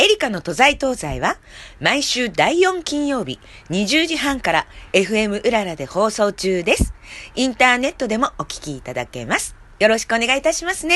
エリカの都在東西は毎週第4金曜日20時半から FM うららで放送中です。インターネットでもお聞きいただけます。よろしくお願いいたしますね。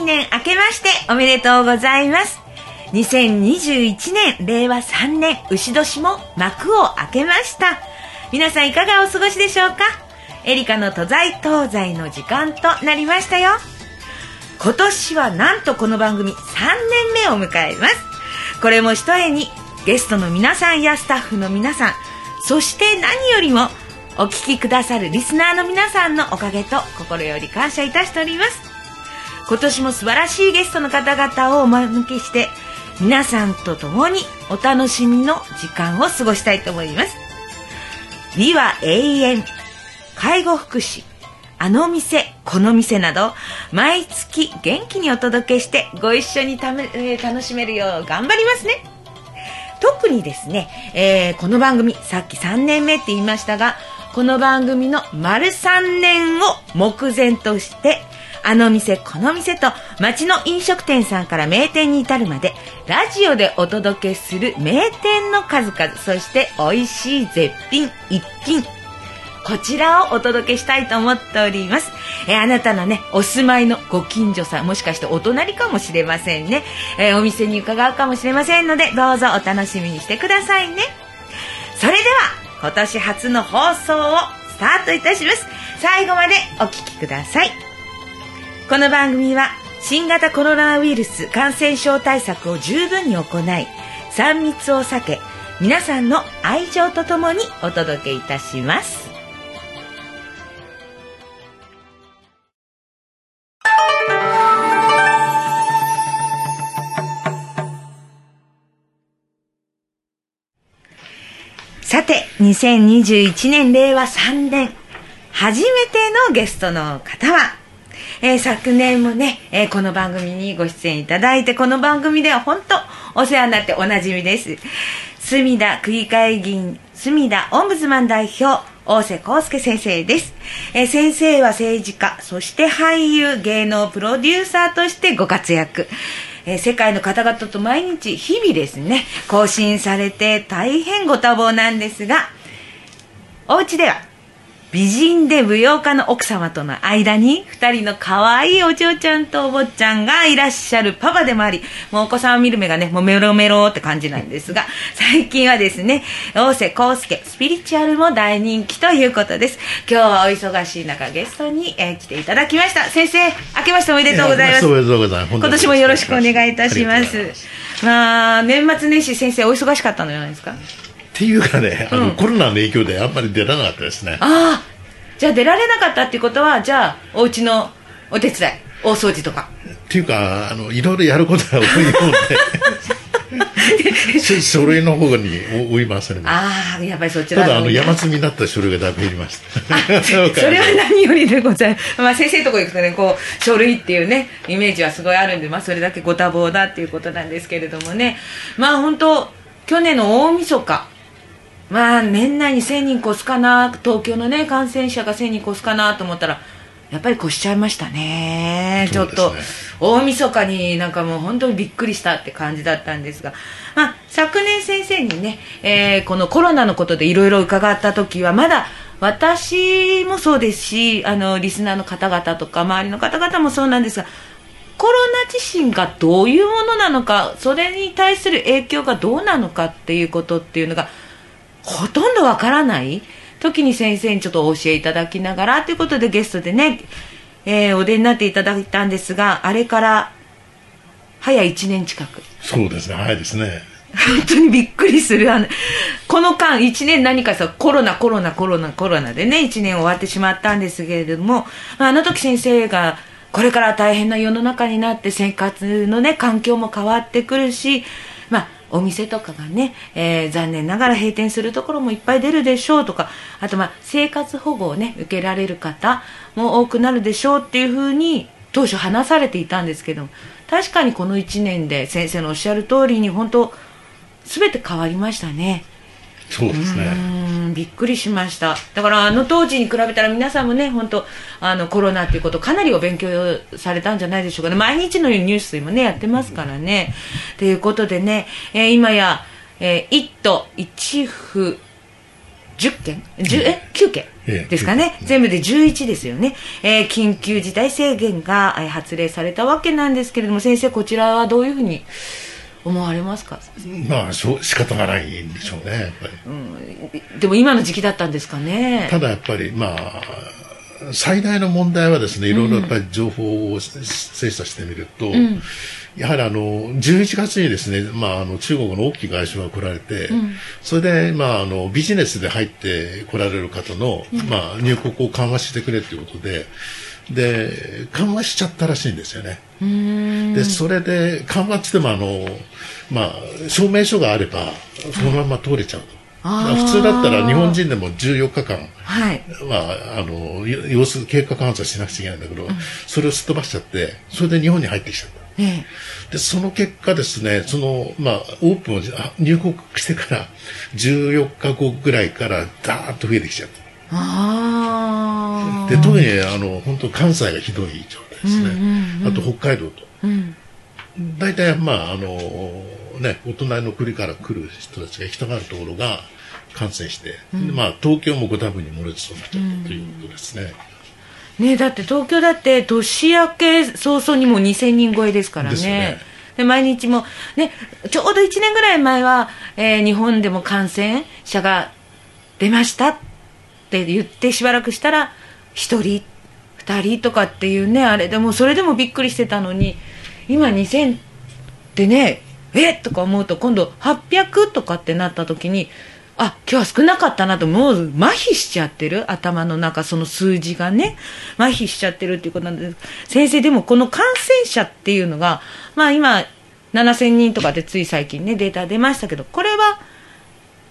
新年明けましておめでとうございます。2021年、令和3年、牛年も幕を開けました。皆さんいかがお過ごしでしょうか？エリカの都在東西の時間となりましたよ。今年はなんとこの番組3年目を迎えます。これも一重にゲストの皆さんやスタッフの皆さん、そして何よりもお聞きくださるリスナーの皆さんのおかげと心より感謝いたしております。今年も素晴らしいゲストの方々をお招きして皆さんと共にお楽しみの時間を過ごしたいと思います。美は永遠。介護福祉。あの店この店など毎月元気にお届けしてご一緒にため、えー楽しめるよう頑張りますね。特にですね、えーこの番組さっき3年目って言いましたがこの番組の丸3年を目前としてあの店この店と街の飲食店さんから名店に至るまでラジオでお届けする名店の数々そして美味しい絶品一品こちらをお届けしたいと思っております。えーあなたのね、お住まいのご近所さん、もしかしてお隣かもしれませんね。えーお店に伺うかもしれませんので、どうぞお楽しみにしてくださいね。それでは、今年初の放送をスタートいたします。最後までお聞きください。この番組は新型コロナウイルス感染症対策を十分に行い3密を避け皆さんの愛情とともにお届けいたします。さて2021年令和3年初めてのゲストの方はえー昨年もね、えーこの番組にご出演いただいて、この番組では本当お世話になっておなじみです。隅田区議会議員、隅田オンブズマン代表、大瀬康介先生です。えー先生は政治家、そして俳優、芸能プロデューサーとしてご活躍。えー世界の方々と毎日、日々ですね、更新されて大変ご多忙なんですが、お家では美人で舞踊家の奥様との間に二人の可愛いお嬢ちゃんとお坊ちゃんがいらっしゃるパパでもありもうお子さんを見る目がねもうメロメロって感じなんですが 最近はですね大瀬康介スピリチュアルも大人気ということです。今日はお忙しい中ゲストに、えー来ていただきました。先生明けましておめでとうございます。おめでとうございます。今年もよろしくお願いいたします。まあ年末年始先生お忙しかったのじゃないですか？っていうかね、あの、コロナの影響であんまり出られなかったですね。ああじゃあ出られなかったっていうことはじゃあお家のお手伝い大掃除とか。っていうか、あの、いろいろやることが多いようで、し書類の方に追いますね。ああやっぱりそちらただ、あの、山積みになった書類がだいぶ減りました。それは何よりでございます、まあ、先生のとこ行くとねこう書類っていうねイメージはすごいあるんで、まあ、それだけご多忙だっていうことなんですけれどもね。まあ本当去年の大晦日まあ年内に1000人越すかな東京のね感染者が1000人越すかなと思ったらやっぱり越しちゃいましたね。ちょっと大晦日になんかもう本当にびっくりしたって感じだったんですが、まあ、昨年先生にね、えーこのコロナのことでいろいろ伺った時はまだ私もそうですしあのリスナーの方々とか周りの方々もそうなんですがコロナ自身がどういうものなのかそれに対する影響がどうなのかっていうことっていうのがほとんどわからない？時に先生にちょっとお教えいただきながらということでゲストでね、えーお出になっていただいたんですがあれから早1年近く。そうですね、早いですね。本当にびっくりする。あのこの間1年何かさコロナコロナコロナコロナでね1年終わってしまったんですけれどもあの時先生がこれから大変な世の中になって生活のね環境も変わってくるしまあお店とかがね、えー残念ながら閉店するところもいっぱい出るでしょうとかあとまあ生活保護をね受けられる方も多くなるでしょうっていうふうに当初話されていたんですけど確かにこの1年で先生のおっしゃる通りに本当全て変わりましたね。そうですね。びっくりしました。だからあの当時に比べたら皆さんもね本当あのコロナっていうことかなりお勉強されたんじゃないでしょうかね。毎日のようにニュースでもねやってますからね。ということでね、えー今や、えー、1都1府10件？10え？9件？ええですかね、全部で11ですよね、えー緊急事態宣言が、えー発令されたわけなんですけれども先生こちらはどういうふうに思われますか？まあ、そう仕方がないんでしょうね、やっぱり。でも今の時期だったんですかね。ただやっぱり、まあ、最大の問題はですね、いろいろやっぱり情報を精査してみると、やはりあの、11月にですね、まあ、あの、中国の大きい外相が来られて、それで、まあ、あの、ビジネスで入って来られる方の、まあ、入国を緩和してくれということで、で、緩和しちゃったらしいんですよね。で、それで、緩和っっても、あの、まあ、証明書があれば、そのまま通れちゃうと。普通だったら日本人でも14日間、はいまあ、あの、よ様子、経過観察しなくちゃいけないんだけど、それをすっ飛ばしちゃって、それで日本に入ってきちゃった。えで、その結果ですね、その、まあ、オープンをあ入国してから、14日後ぐらいから、ダーッと増えてきちゃった。ああで、特に、あの、本当関西がひどい状態ですね。あと、北海道と。うん。大体、まあ、あの、ね、お隣の国から来る人たちが行きたがるところが感染して、でまあ、東京もご多分に漏れてそうなっちゃったということですね。ねだって東京だって年明け早々にもう2000人超えですからね。でね。で毎日も、ね、ちょうど1年ぐらい前は、えー日本でも感染者が出ましたって言ってしばらくしたら1人2人とかっていうねあれでもそれでもびっくりしてたのに今2000ってねえ？っとか思うと今度800とかってなった時にあ今日は少なかったなともう麻痺しちゃってる？頭の中その数字がね。麻痺しちゃってるっていうことなんです。先生でもこの感染者っていうのがまあ今7000人とかでつい最近ねデータ出ましたけどこれは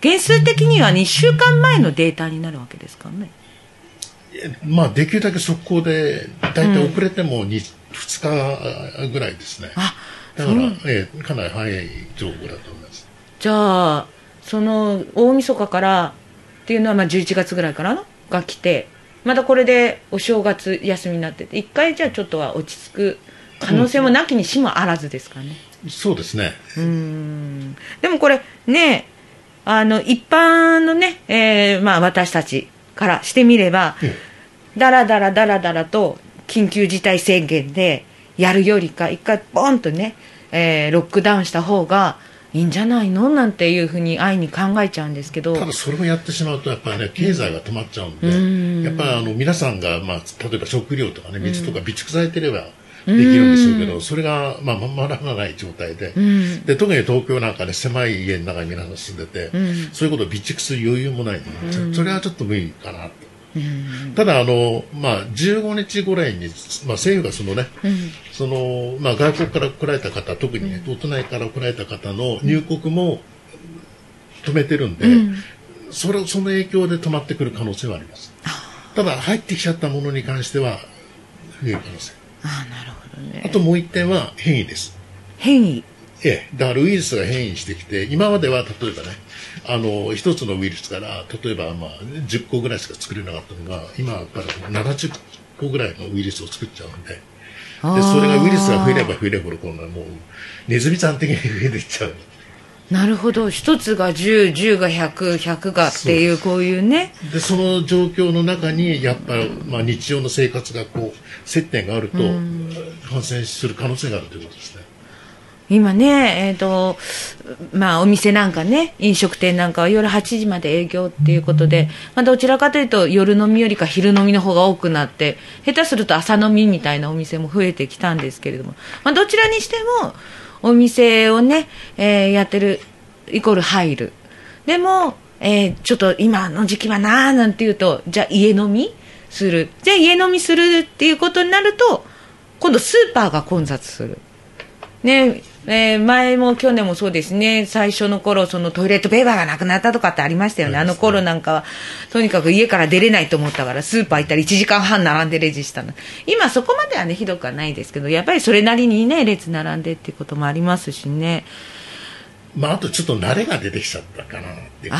原数的には2週間前のデータになるわけですからねまあ、できるだけ速攻で、大体遅れても 2, 2日ぐらいですね。あだから、ええかなり早い情報だと思います。じゃあその大晦日からっていうのはまあ11月ぐらいからのが来てまたこれでお正月休みになってて一回じゃあちょっとは落ち着く可能性もなきにしもあらずですかね、そうですね。うんでもこれねあの一般のね、えーまあ、私たちからしてみれば、えだらだらだらだらと緊急事態宣言でやるよりか一回ポンとね、えーロックダウンした方がいいんじゃないのなんていうふうに安易に考えちゃうんですけど。ただそれをやってしまうとやっぱりね経済が止まっちゃうんで、やっぱりあの皆さんが、まあ、例えば食料とかね水とか備蓄されてればできるんでしょうけど、それが、まあ、ままならない状態で,、で特に東京なんかね狭い家の中に皆さん住んでて、そういうことを備蓄する余裕もないので、それはちょっと無理かなと。ただあの、まあ、15日ぐらいに、まあ、政府がそのね、そのまあ、外国から来られた方特にね、お隣から来られた方の入国も止めてるんで、それその影響で止まってくる可能性はあります。ただ入ってきちゃったものに関しては増える可能性。ああなるほどねあともう一点は変異です。変異？ええ、だからウイルスが変異してきて、今までは例えばね、あの、一つのウイルスから、例えばまあ、10個ぐらいしか作れなかったのが、今はやっぱり70個ぐらいのウイルスを作っちゃうんで、で、それがウイルスが増えれば増えればほど、今度はもう、ネズミさん的に増えていっちゃう。なるほど。一つが1010が100100がっていうこういうね。で、その状況の中に、やっぱり、まあ、日常の生活がこう、接点があると、感染する可能性があるということですね。今ね、えーとまあ、お店なんかね飲食店なんかは夜8時まで営業っていうことで、まあ、どちらかというと夜飲みよりか昼飲みの方が多くなって下手すると朝飲みみたいなお店も増えてきたんですけれども、まあ、どちらにしてもお店をね、えーやってるイコール入る。でも、えーちょっと今の時期はなーなんて言うとじゃあ家飲みする。じゃあ家飲みするっていうことになると今度スーパーが混雑する。ね、えー前も去年もそうですね、最初の頃、そのトイレットペーパーがなくなったとかってありましたよね。あの頃なんかは、とにかく家から出れないと思ったから、スーパー行ったら1時間半並んでレジしたの。今そこまではね、ひどくはないですけど、やっぱりそれなりにね、列並んでっていうこともありますしね。まあ、あとちょっと慣れが出てきちゃったかなって。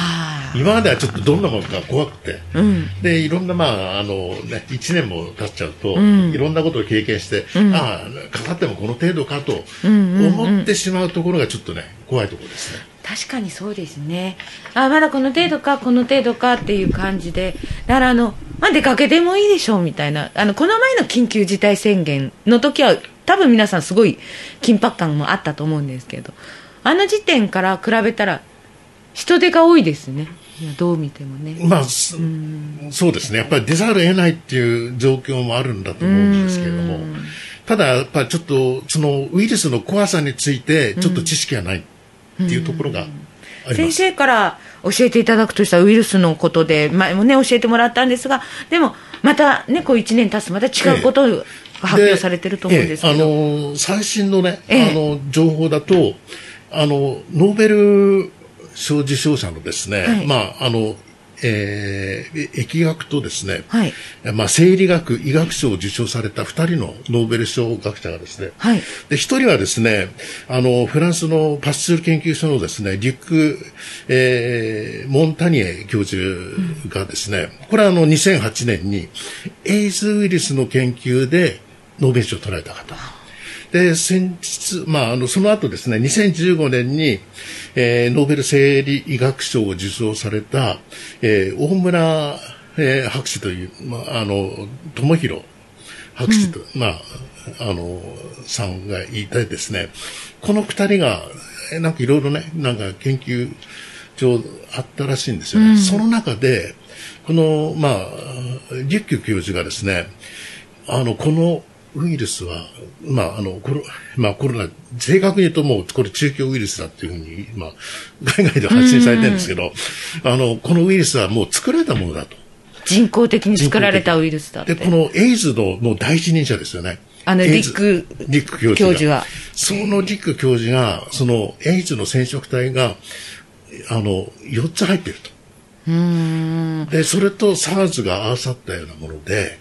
今まではちょっとどんなものか怖くて、うん。でいろんな、まああのね、1年も経っちゃうと、んいろんなことを経験して、んああ、かかってもこの程度かと思ってしまうところがちょっとね、怖いところですね。確かにそうですね。あ、まだこの程度か、この程度かっていう感じで。だからあの、まあ、出かけてもいいでしょうみたいな。あの、この前の緊急事態宣言の時は、多分皆さんすごい緊迫感もあったと思うんですけど、あの時点から比べたら、人手が多いですね。どう見てもね。まあ、そそうですね。やっぱり出ざるを得ないっていう状況もあるんだと思うんですけれども、ただ、やっぱりちょっと、そのウイルスの怖さについて、ちょっと知識がないっていうところがあります。先生から教えていただくとしたウイルスのことで、前もね、教えてもらったんですが、でも、またね、こう1年経つとまた違うことが発表されてると思うんですけど。ええあの最新のね、ええあの情報だとあのノーベル賞受賞者のですね、はい。まああのえー疫学とですね、はい。まあ、生理学医学賞を受賞された2人のノーベル賞学者がですね、はい。で、一人はですね、あの、フランスのパスチュール研究所のですね、リュック、えーモンタニエ教授がですね、これはあの、2008年に、エイズウイルスの研究でノーベル賞を取られた方。で、先日、まあ、あの、その後ですね、2015年に、えーノーベル生理医学賞を受賞された、えー大村、えー博士という、まあ、あの、智弘博士と、まあ、あの、さんがいてですね、この二人が、えなんかいろいろね、なんか研究所あったらしいんですよね。その中で、この、まあ、リュッキュ教授がですね、あの、このウイルスは、まあ、あの、コロ、まあ、コロナ、正確に言うともう、これ中京ウイルスだっていうふうに、まあ、海外では発信されてるんですけど、あの、このウイルスはもう作られたものだと。人工的に作られたウイルスだって。で、このエイズのもう第一人者ですよね。あのリックリック教授が。教授はそのリック教授が、そのエイズの染色体が、あの、4つ入っていると。で、それと SARS が合わさったようなもので、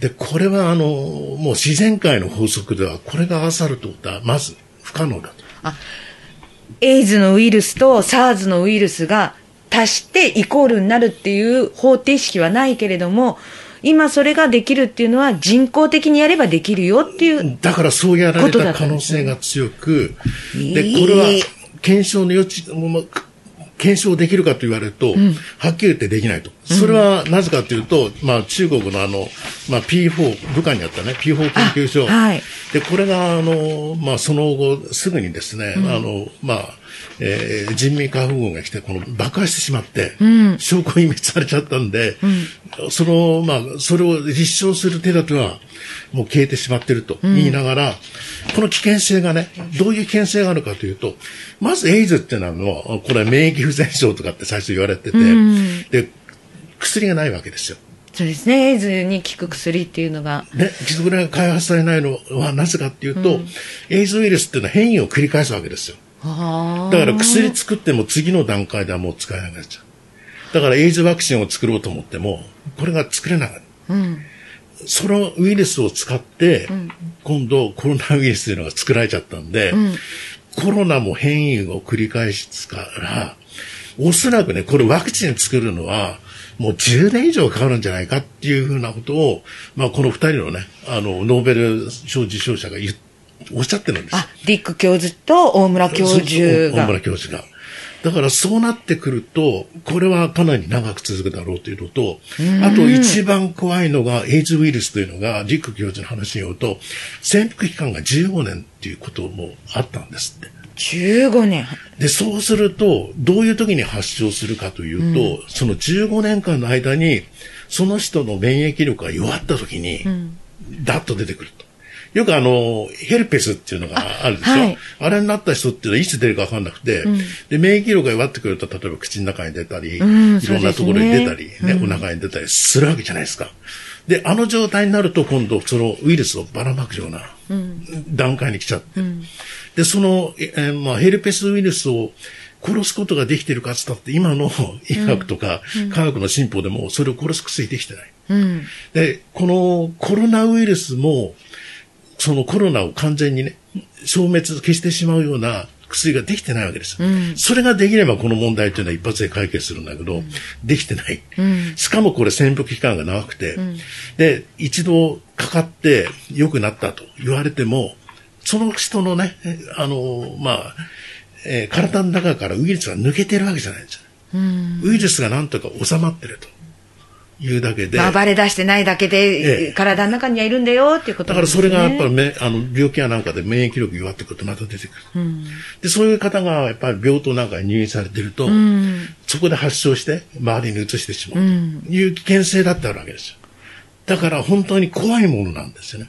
で、これはあの、もう自然界の法則では、これが合わさるということは、まず不可能だと。エイズのウイルスと SARS のウイルスが足してイコールになるっていう方程式はないけれども、今それができるっていうのは人工的にやればできるよっていう。だからそうやられた可能性が強く、えで、えこれは検証の余地、も検証できるかと言われると、はっきり言ってできないと。それはなぜかというと、まあ中国のあの、まあ P4、武漢にあったね、P4 研究所。あはいで、これがあの、まあその後すぐにですね、あの、まあ、えー人民解放軍が来て、この爆破してしまって、証拠隠滅されちゃったんで、その、まあ、それを立証する手立ては、もう消えてしまっていると言いながら、この危険性がね、どういう危険性があるかというと、まずエイズっていうのは、これは免疫不全症とかって最初言われてて、で、薬がないわけですよ。そうですね、エイズに効く薬っていうのが。ね、薬が開発されないのはなぜかっていうと、エイズウイルスっていうのは変異を繰り返すわけですよ。あだから薬作っても次の段階ではもう使えなくなっちゃう。だからエイズワクチンを作ろうと思っても、これが作れなかった。うん。そのウイルスを使って、今度コロナウイルスというのが作られちゃったんで、コロナも変異を繰り返すから、おそらくね、これワクチン作るのは、もう10年以上かかるんじゃないかっていうふうなことを、まあこの二人のね、あの、ノーベル賞受賞者が言っおっしゃってるんですよ。あ、ディック教授と大村教授が大村。教授が。だからそうなってくると、これはかなり長く続くだろうというのと、あと一番怖いのが、エイズウイルスというのが、リック教授の話によると、潜伏期間が15年っていうこともあったんですって。15年。で、そうすると、どういう時に発症するかというと、その15年間の間に、その人の免疫力が弱った時に、ダッと出てくると。よくあの、ヘルペスっていうのがあるでしょ？あ,、はい。れになった人っていうのはいつ出るかわかんなくて、で、免疫力が弱ってくると、例えば口の中に出たり、うんいろんなところに出たり、ねね、お腹に出たりするわけじゃないですか。で、あの状態になると今度そのウイルスをばらまくような段階に来ちゃって。で、その、えーまあ、ヘルペスウイルスを殺すことができてるかっつったって、今の医学とか科学の進歩でもそれを殺す薬できてない。うん。で、このコロナウイルスも、そのコロナを完全にね、消滅、消してしまうような薬ができてないわけですよ。それができればこの問題というのは一発で解決するんだけど、できてない。しかもこれ潜伏期間が長くて、で、一度かかって良くなったと言われても、その人のね、えあの、まあ、えー体の中からウイルスが抜けてるわけじゃないんですよ。ウイルスがなんとか収まってるというだけで。まあ、暴れ出してないだけえで、え体の中にはいるんだよっていうことだからそれがやっぱりり、めあの病気やなんかで免疫力弱ってくるとまた出てくる。で、そういう方がやっぱり病棟なんかに入院されてると、そこで発症して周りに移してしまうという危険性だってあるわけですよ。だから本当に怖いものなんですよね。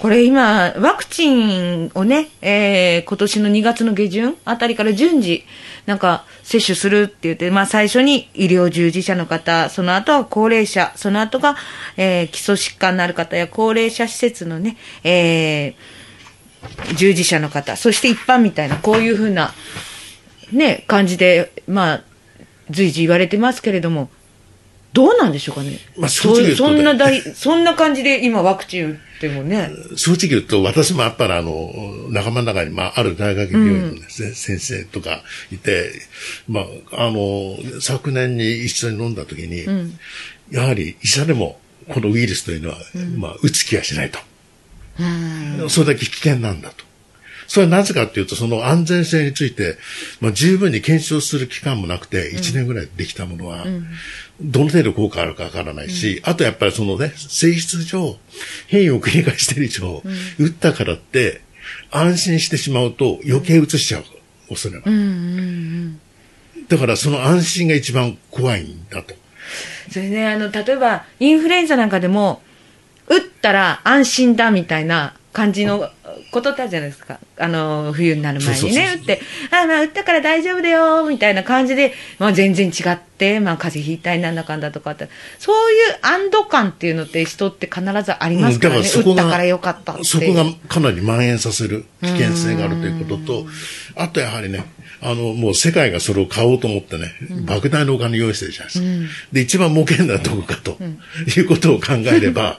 これ今、ワクチンをね、えー、今年の2月の下旬あたりから順次、なんか、接種するって言って、まあ最初に医療従事者の方、その後は高齢者、その後が、えー、基礎疾患のある方や高齢者施設のね、えー、従事者の方、そして一般みたいな、こういうふうな、ね、感じで、まあ、随時言われてますけれども、どうなんでしょうかね。まあ正直言うとそねそんな大、そんな感じで今ワクチン打ってもね。正直言うと、私もやっぱりあの、仲間の中に、まあ、ある大学病院の、ね先生とかいて、まあ、あの、昨年に一緒に飲んだ時に、やはり医者でも、このウイルスというのは、まあ、打つ気はしないと。それだけ危険なんだと。それはなぜかというと、その安全性について、まあ、十分に検証する期間もなくて、1年ぐらいでできたものは、どの程度効果あるかわからないし、あとやっぱりそのね、性質上、変異を繰り返している以上、打ったからって、安心してしまうと余計移しちゃう恐れが。だからその安心が一番怖いんだと。それね、あの、例えば、インフルエンザなんかでも、打ったら安心だみたいな感じのことっじゃないですか。あの、冬になる前にね、打って、あ、まあ、打ったから大丈夫だよ、みたいな感じで、まあ、全然違って、まあ、風邪ひいたりなんだかんだとかって、そういう安堵感っていうのって人って必ずありますからね。打ったからよかった。そこがかなり蔓延させる危険性があるということと、あとやはりね、あの、もう世界がそれを買おうと思ってね、莫大なお金用意してるじゃないですか。で、一番儲けるのはどこかと、いうことを考えれば、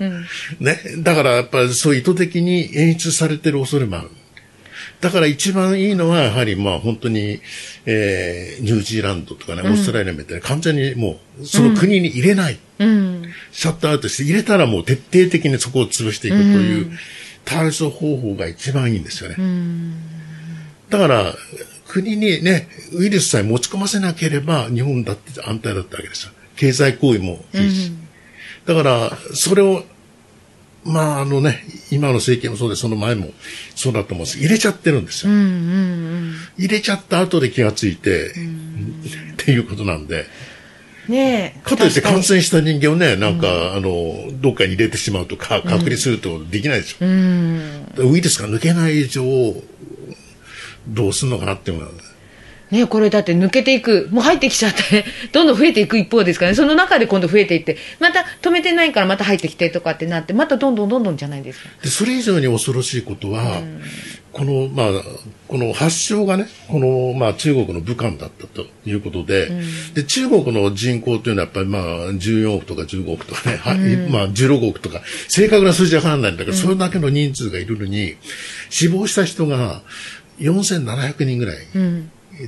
ね、だからやっぱりそう意図的に演出されてる恐れもある。だから一番いいのは、やはりまあ本当に、えー、ニュージーランドとかね、オーストラリアみたいな完全にもう、その国に入れない。うん。シャットアウトして入れたらもう徹底的にそこを潰していくという対処方法が一番いいんですよね。だから、国にね、ウイルスさえ持ち込ませなければ日本だって安泰だったわけですよ。経済行為もいいし。だから、それを、まああのね、今の政権もそうで、その前もそうだと思うんです入れちゃってるんですよ。入れちゃった後で気がついて、っていうことなんで。ねえ。かといって感染した人間をね、なんか、あの、どっかに入れてしまうとか、隔離するとできないでしょ。ウイルスが抜けない以上、どうすんのかなっていうのは。ねこれだって抜けていく、もう入ってきちゃって。ね、どんどん増えていく一方ですからね、その中で今度増えていって、また止めてないからまた入ってきてとかってなって、またどんどんどんどんじゃないですか。で、それ以上に恐ろしいことは、この、まあ、この発症がね、この、まあ、中国の武漢だったということで、で、中国の人口というのはやっぱりまあ、14億とか15億とかね、はまあ、16億とか、正確な数字はわからないんだけど、それだけの人数がいるのに、死亡した人が4700人ぐらい。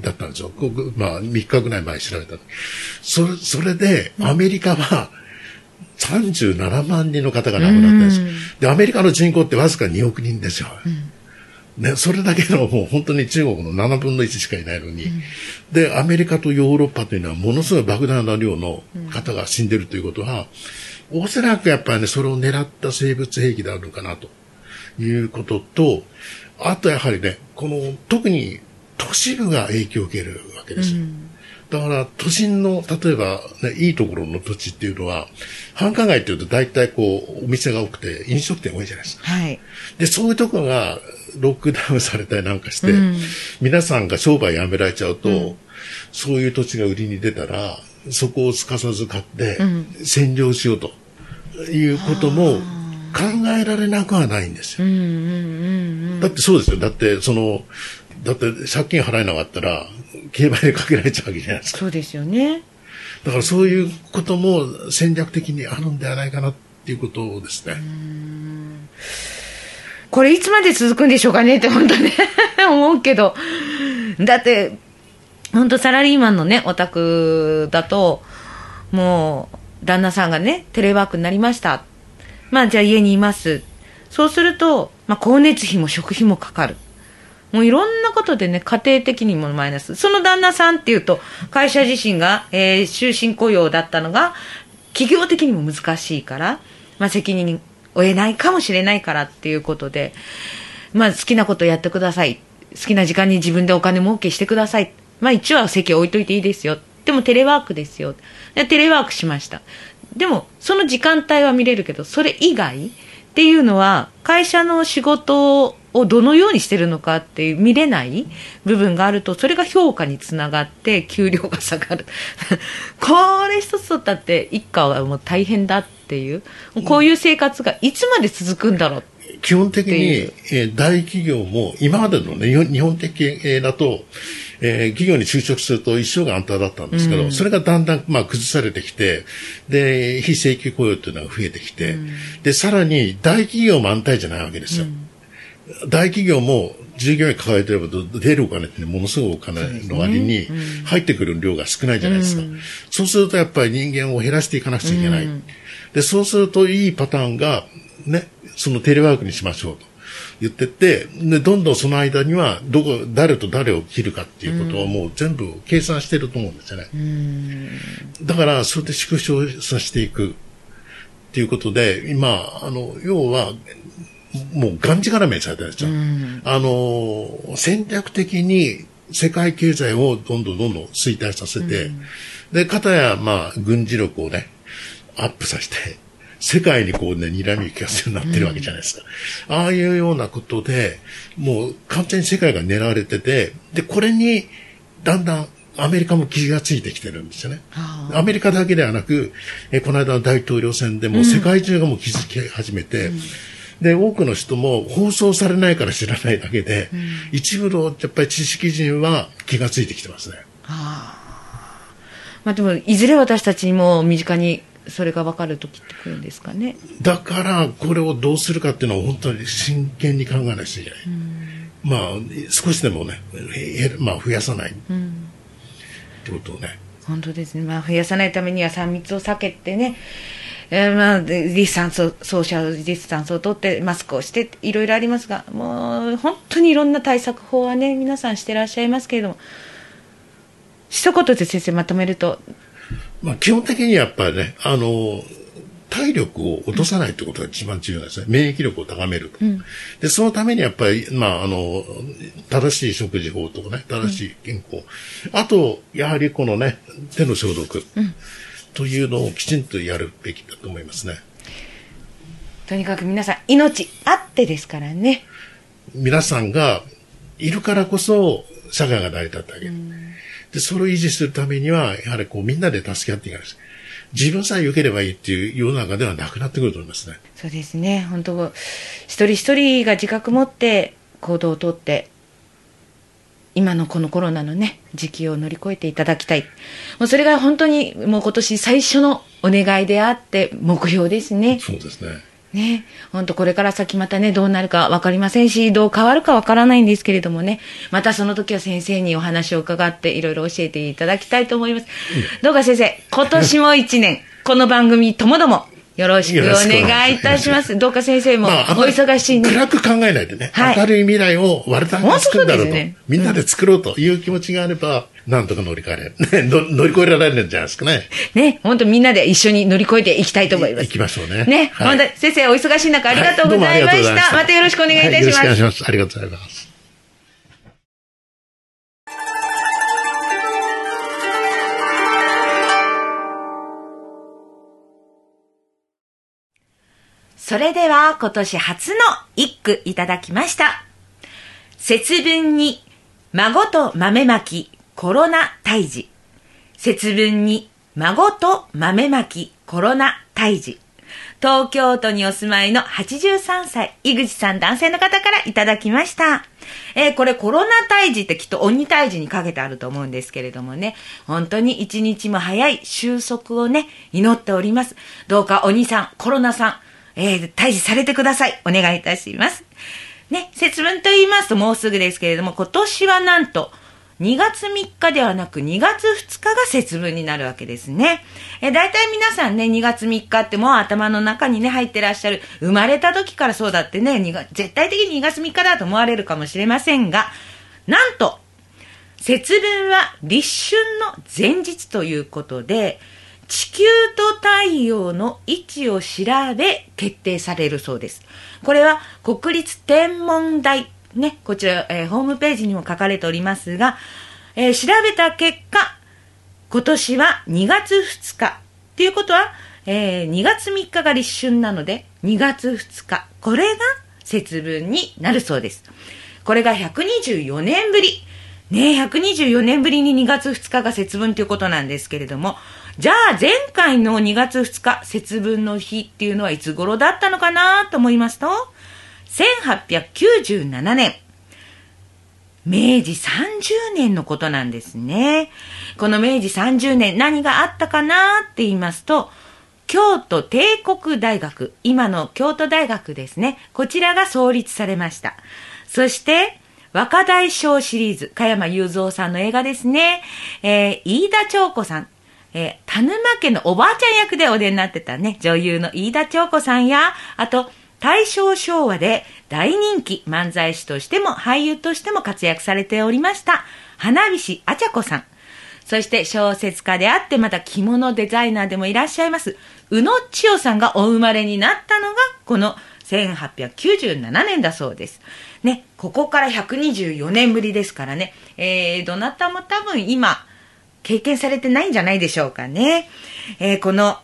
だったんですよ。まあ、3日ぐらい前に調べた。それ、それで、アメリカは、37万人の方が亡くなったんですよ。で、アメリカの人口ってわずか2億人ですよ。ね、それだけのもう本当に中国の7分の1しかいないのに、で、アメリカとヨーロッパというのはものすごい莫大な量の方が死んでるということは、おそらくやっぱりね、それを狙った生物兵器であるのかなということと、あとやはりね、この特に都市部が影響を受けるわけですよ。だから都心の、例えば、ね、いいところの土地っていうのは、繁華街っていうと大体こう、お店が多くて飲食店多いじゃないですか。はい。で、そういうところがロックダウンされたりなんかして、皆さんが商売やめられちゃうと、そういう土地が売りに出たら、そこをすかさず買って、占領しようということも考えられなくはないんですよ。うんうんうんだってそうですよ。だって、その、だって借金払えなかったら、競売でかけられちゃうわけじゃないですか。そうですよね。だからそういうことも戦略的にあるんではないかなっていうことですね。これいつまで続くんでしょうかねって本当ね 思うけどだって本当サラリーマンのねお宅だともう旦那さんがねテレワークになりましたまあじゃあ家にいますそうすると、まあ、光熱費も食費もかかるもういろんなことでね、家庭的にもマイナス。その旦那さんっていうと、会社自身が、えー終身雇用だったのが、企業的にも難しいから、まあ責任を得ないかもしれないからっていうことで、まあ好きなことやってください。好きな時間に自分でお金儲けしてください。まあ一応は席置いといていいですよ。でもテレワークですよ。でテレワークしました。でも、その時間帯は見れるけど、それ以外っていうのは、会社の仕事をどのようにしてるのかっていう見れない部分があると、それが評価につながって、給料が下がる。これ一つとったって、一家はもう大変だっていう、こういう生活がいつまで続くんだろう。基本的に、えー大企業も、今までのね、日本的経営だと、えー企業に就職すると一生が安泰だったんですけど、それがだんだん、まあ、崩されてきて、で、非正規雇用っていうのが増えてきて、で、さらに大企業も安泰じゃないわけですよ。大企業も従業員抱えてれば出るお金ってねものすごいお金の割に入ってくる量が少ないじゃないですか。そうするとやっぱり人間を減らしていかなくちゃいけない。で、そうするといいパターンが、ね、そのテレワークにしましょうと言ってって、で、どんどんその間には、どこ、誰と誰を切るかっていうことをもう全部計算してると思うんですよね。だから、それで縮小させていくっていうことで、今、あの、要は、もうがんじがらめにされてるんですよ。あの、戦略的に世界経済をどんどんどんどん衰退させて、で、かたや、まあ、軍事力をね、アップさせて、世界にこうね、睨み利かすようになってるわけじゃないですか。ああいうようなことで、もう完全に世界が狙われてて、で、これに、だんだんアメリカも気がついてきてるんですよね。アメリカだけではなく、えこの間の大統領選でも世界中がもう気づき始めて、で、多くの人も放送されないから知らないだけで、一部のやっぱり知識人は気がついてきてますね。まあでも、いずれ私たちにも身近にそれが分かる時ってくるんですかね。だから、これをどうするかっていうのは本当に真剣に考えなくちゃいけない。まあ、少しでもね、へまあ、増やさない。ってことをね。本当ですね。まあ、増やさないためには3密を避けてね、えーまあ、でディスタンスを、ソーシャルディスタンスを取って、マスクをして、いろいろありますが、もう、本当にいろんな対策法はね、皆さんしてらっしゃいますけれども、一言で先生まとめると、まあ、基本的にやっぱりね、あの、体力を落とさないってことが一番重要なんですね。免疫力を高めると。で、そのためにやっぱり、まあ、あの、正しい食事法とかね、正しい健康。あと、やはりこのね、手の消毒。というのをきちんとやるべきだと思いますね。とにかく皆さん、命あってですからね。皆さんがいるからこそ社会が成り立ってあげる。で、それを維持するためには、やはりこうみんなで助け合っていかないと自分さえ良ければいいっていう世の中ではなくなってくると思いますね。そうですね。本当一人一人が自覚持って行動をとって、今のこのコロナのね、時期を乗り越えていただきたい。もうそれが本当にもう今年最初のお願いであって、目標ですね。そうですね。ね、本当これから先またね、どうなるかわかりませんし、どう変わるかわからないんですけれどもね、またその時は先生にお話を伺っていろいろ教えていただきたいと思います。どうか先生、今年も一年、この番組ともどもよろしくお願いいたします。どうか先生もお忙しいね。暗く考えないでね、はい明るい未来を我々が作るんだろうと、ねみんなで作ろうという気持ちがあれば、なんとか乗り換えれる。ね、の乗り越えられるんじゃないですかね。ね、本当みんなで一緒に乗り越えていきたいと思います。行きましょうね。ね、はい本当先生お忙しい中ありがとうございまはどうもありがとうござした。またよろしくお願いいたします。はよろしくお願いします。ありがとうございます。それでは今年初の一句いただきました。節分に孫と豆まきコロナ退治。節分に孫と豆まきコロナ退治。東京都にお住まいの83歳、井口さん男性の方からいただきました。えーこれコロナ退治ってきっと鬼退治にかけてあると思うんですけれどもね、本当に一日も早い収束をね、祈っております。どうか鬼さん、コロナさん、えー退治されてください。お願いいたします。ね、節分と言いますともうすぐですけれども、今年はなんと、2月3日ではなく2月2日が節分になるわけですね。え、大体皆さんね、2月3日ってもう頭の中にね、入ってらっしゃる。生まれた時からそうだってね、絶対的に2月3日だと思われるかもしれませんが、なんと、節分は立春の前日ということで、地球と太陽の位置を調べ決定されるそうです。これは国立天文台、ね、こちら、えーホームページにも書かれておりますが、えー調べた結果、今年は2月2日。っていうことは、えー2月3日が立春なので、2月2日。これが節分になるそうです。これが124年ぶり。ね、124年ぶりに2月2日が節分ということなんですけれども、じゃあ前回の2月2日節分の日っていうのはいつ頃だったのかなと思いますと、1897年。明治30年のことなんですね。この明治30年何があったかなって言いますと、京都帝国大学、今の京都大学ですね。こちらが創立されました。そして、若大将シリーズ、加山雄三さんの映画ですね。えー飯田長子さん。えー田沼家のおばあちゃん役でお出になってたね、女優の飯田長子さんや、あと、大正昭和で大人気漫才師としても俳優としても活躍されておりました、花菱あちゃこさん。そして小説家であってまた着物デザイナーでもいらっしゃいます、宇野千代さんがお生まれになったのがこの1897年だそうです。ね、ここから124年ぶりですからね、えー、どなたも多分今、経験されてないんじゃないでしょうかね。えーこの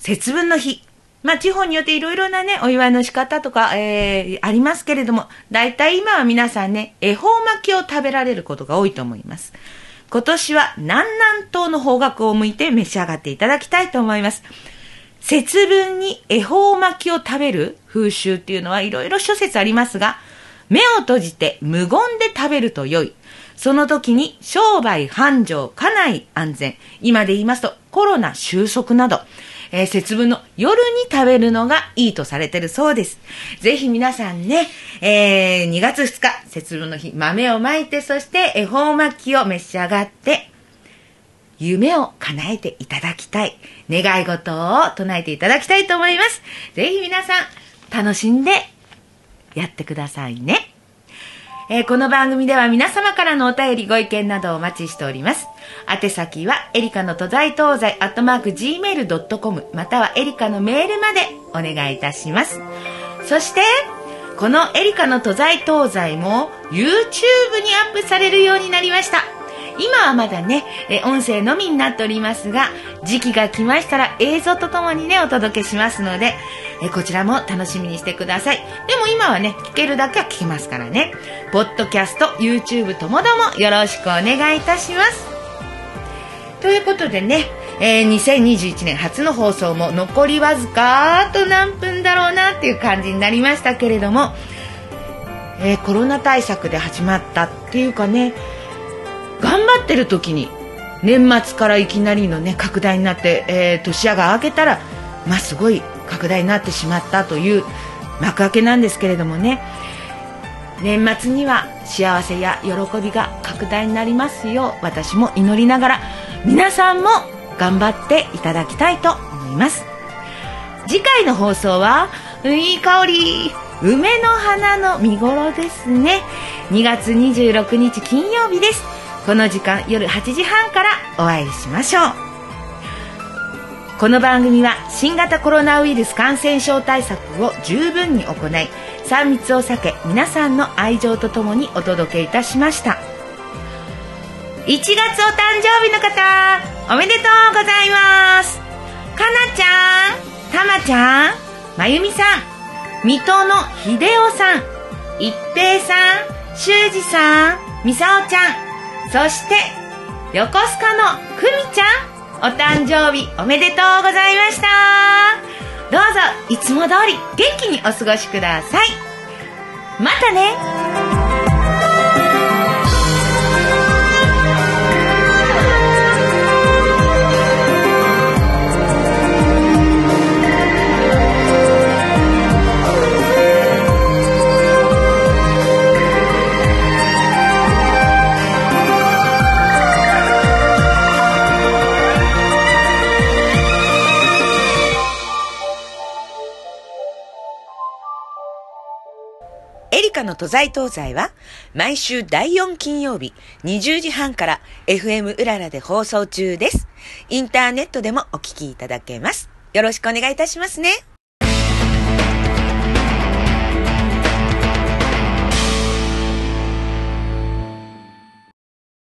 節分の日。まあ、地方によっていろいろなね、お祝いの仕方とか、えーありますけれども、大体今は皆さんね、恵方巻きを食べられることが多いと思います。今年は南南東の方角を向いて召し上がっていただきたいと思います。節分に恵方巻きを食べる風習っていうのはいろいろ諸説ありますが、目を閉じて無言で食べると良い。その時に商売繁盛、家内安全。今で言いますとコロナ収束など、えー節分の夜に食べるのがいいとされてるそうです。ぜひ皆さんね、えー2月2日、節分の日、豆をまいて、そして恵方巻きを召し上がって、夢を叶えていただきたい。願い事を唱えていただきたいと思います。ぜひ皆さん、楽しんでやってくださいね。えーこの番組では皆様からのお便りご意見などをお待ちしております。宛先はエリカの都在東西アットマーク Gmail.com またはエリカのメールまでお願いいたします。そして、このエリカの都在東西も YouTube にアップされるようになりました。今はまだね、え音声のみになっておりますが、時期が来ましたら映像とともにね、お届けしますので、えこちらも楽しみにしてください。でも今はね、聞けるだけは聞けますからね。ポッドキャスト、YouTube ともどもよろしくお願いいたします。ということでね、えー2021年初の放送も残りわずかあと何分だろうなっていう感じになりましたけれども、えーコロナ対策で始まったっていうかね頑張ってる時に年末からいきなりのね拡大になって、えー年明が明けたらまあすごい拡大になってしまったという幕開けなんですけれどもね年末には幸せや喜びが拡大になりますよう私も祈りながら皆さんも頑張っていただきたいと思います次回の放送は、いい香り、梅の花の見頃ですね。2月26日金曜日です。この時間夜8時半からお会いしましょう。この番組は新型コロナウイルス感染症対策を十分に行い、3密を避け皆さんの愛情とともにお届けいたしました。1月お誕生日の方、おめでとうございます。かなちゃん、たまちゃん、まゆみさん、水戸のひでおさん、いっぺいさん、しゅうじさん、みさおちゃん、そして、横須賀のくみちゃん、お誕生日おめでとうございました。どうぞいつも通り元気にお過ごしくださいまたねエリカの都在東西は毎週第4金曜日20時半から FM うららで放送中です。インターネットでもお聞きいただけます。よろしくお願いいたしますね。